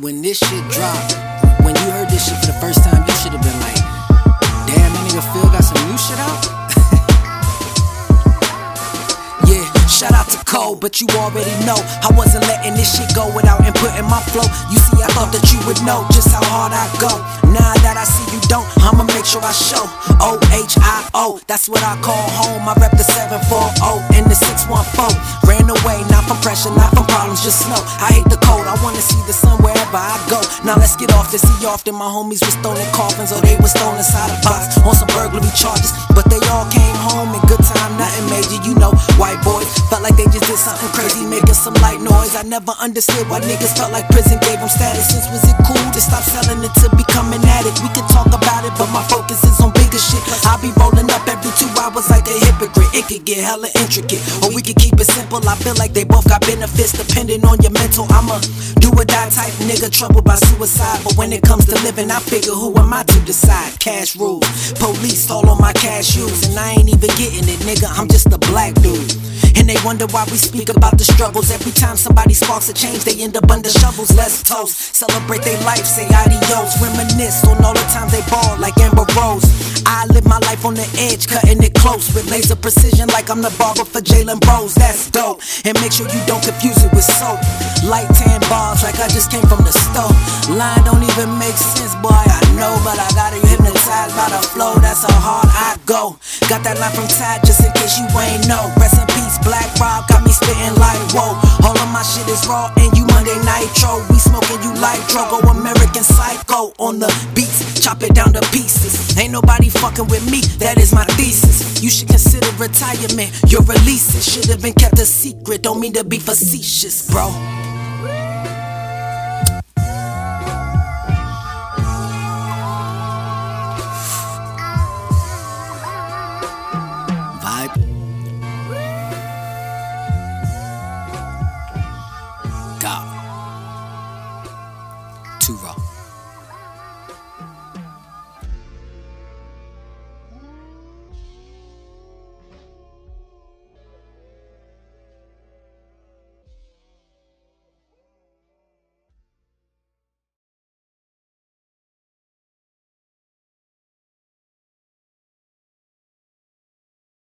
when this shit dropped, when you heard this shit for the first time, you should have been like, damn, that nigga Phil got some new shit out? yeah, shout out to Cole, but you already know I wasn't letting this shit go without input in my flow. You see, I thought that you would know just how hard I go. Now that I see you don't, I'ma make sure I show. O H I O, that's what I call home. I rep the 740 and the 614. From pressure, not from problems, just snow. I hate the cold, I wanna see the sun wherever I go. Now let's get off this. See, often my homies was stolen coffins or they was thrown inside a box on some burglary charges. But they all came home in good time, nothing major. You know, white boys felt like they just did something crazy, making some light noise. I never understood why niggas felt like prison gave them status. Since was it cool to stop selling it to become an addict? We can a hypocrite. It could get hella intricate, or we could keep it simple. I feel like they both got benefits depending on your mental. I'm a do or die type nigga, troubled by suicide. But when it comes to living, I figure who am I to decide? Cash rules, police all on my cashews, and I ain't even getting it, nigga. I'm just a black dude. And they wonder why we speak about the struggles. Every time somebody sparks a change, they end up under shovels. Let's toast, celebrate their life, say adios. Reminisce on all the times they ball like on the edge, cutting it close with laser precision, like I'm the barber for Jalen Bros. That's dope. And make sure you don't confuse it with soap. Light tan bars, like I just came from the store. Line don't even make sense, boy. I know, but I got to you hypnotized by the flow. That's how hard I go. Got that line from Tad, just in case you ain't know. Rest in peace, Black Rob got me spitting like whoa. All of my shit is raw, and you Monday Nitro. We smoking you like Drogo, American Psycho on the beats. Chop it down to pieces. Ain't nobody fucking with me, that is my thesis. You should consider retirement. Your releases should have been kept a secret. Don't mean to be facetious, bro. Vibe.